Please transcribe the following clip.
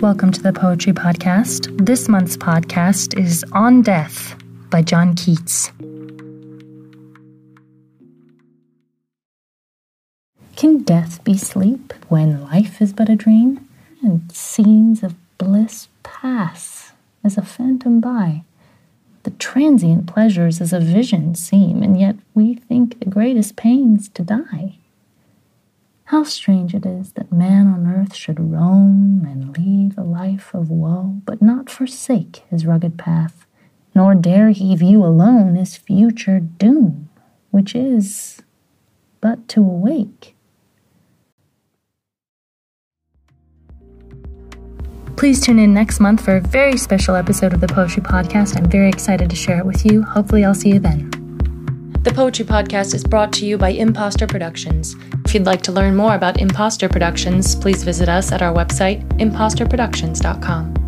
Welcome to the Poetry Podcast. This month's podcast is On Death by John Keats. Can death be sleep when life is but a dream, and scenes of bliss pass as a phantom by? The transient pleasures as a vision seem, and yet we think the greatest pains to die. How strange it is that man on earth should roam and lead a life of woe, but not forsake his rugged path, nor dare he view alone his future doom, which is but to awake. Please tune in next month for a very special episode of the Poetry Podcast. I'm very excited to share it with you. Hopefully, I'll see you then. The Poetry Podcast is brought to you by Imposter Productions. If you'd like to learn more about Imposter Productions, please visit us at our website, imposterproductions.com.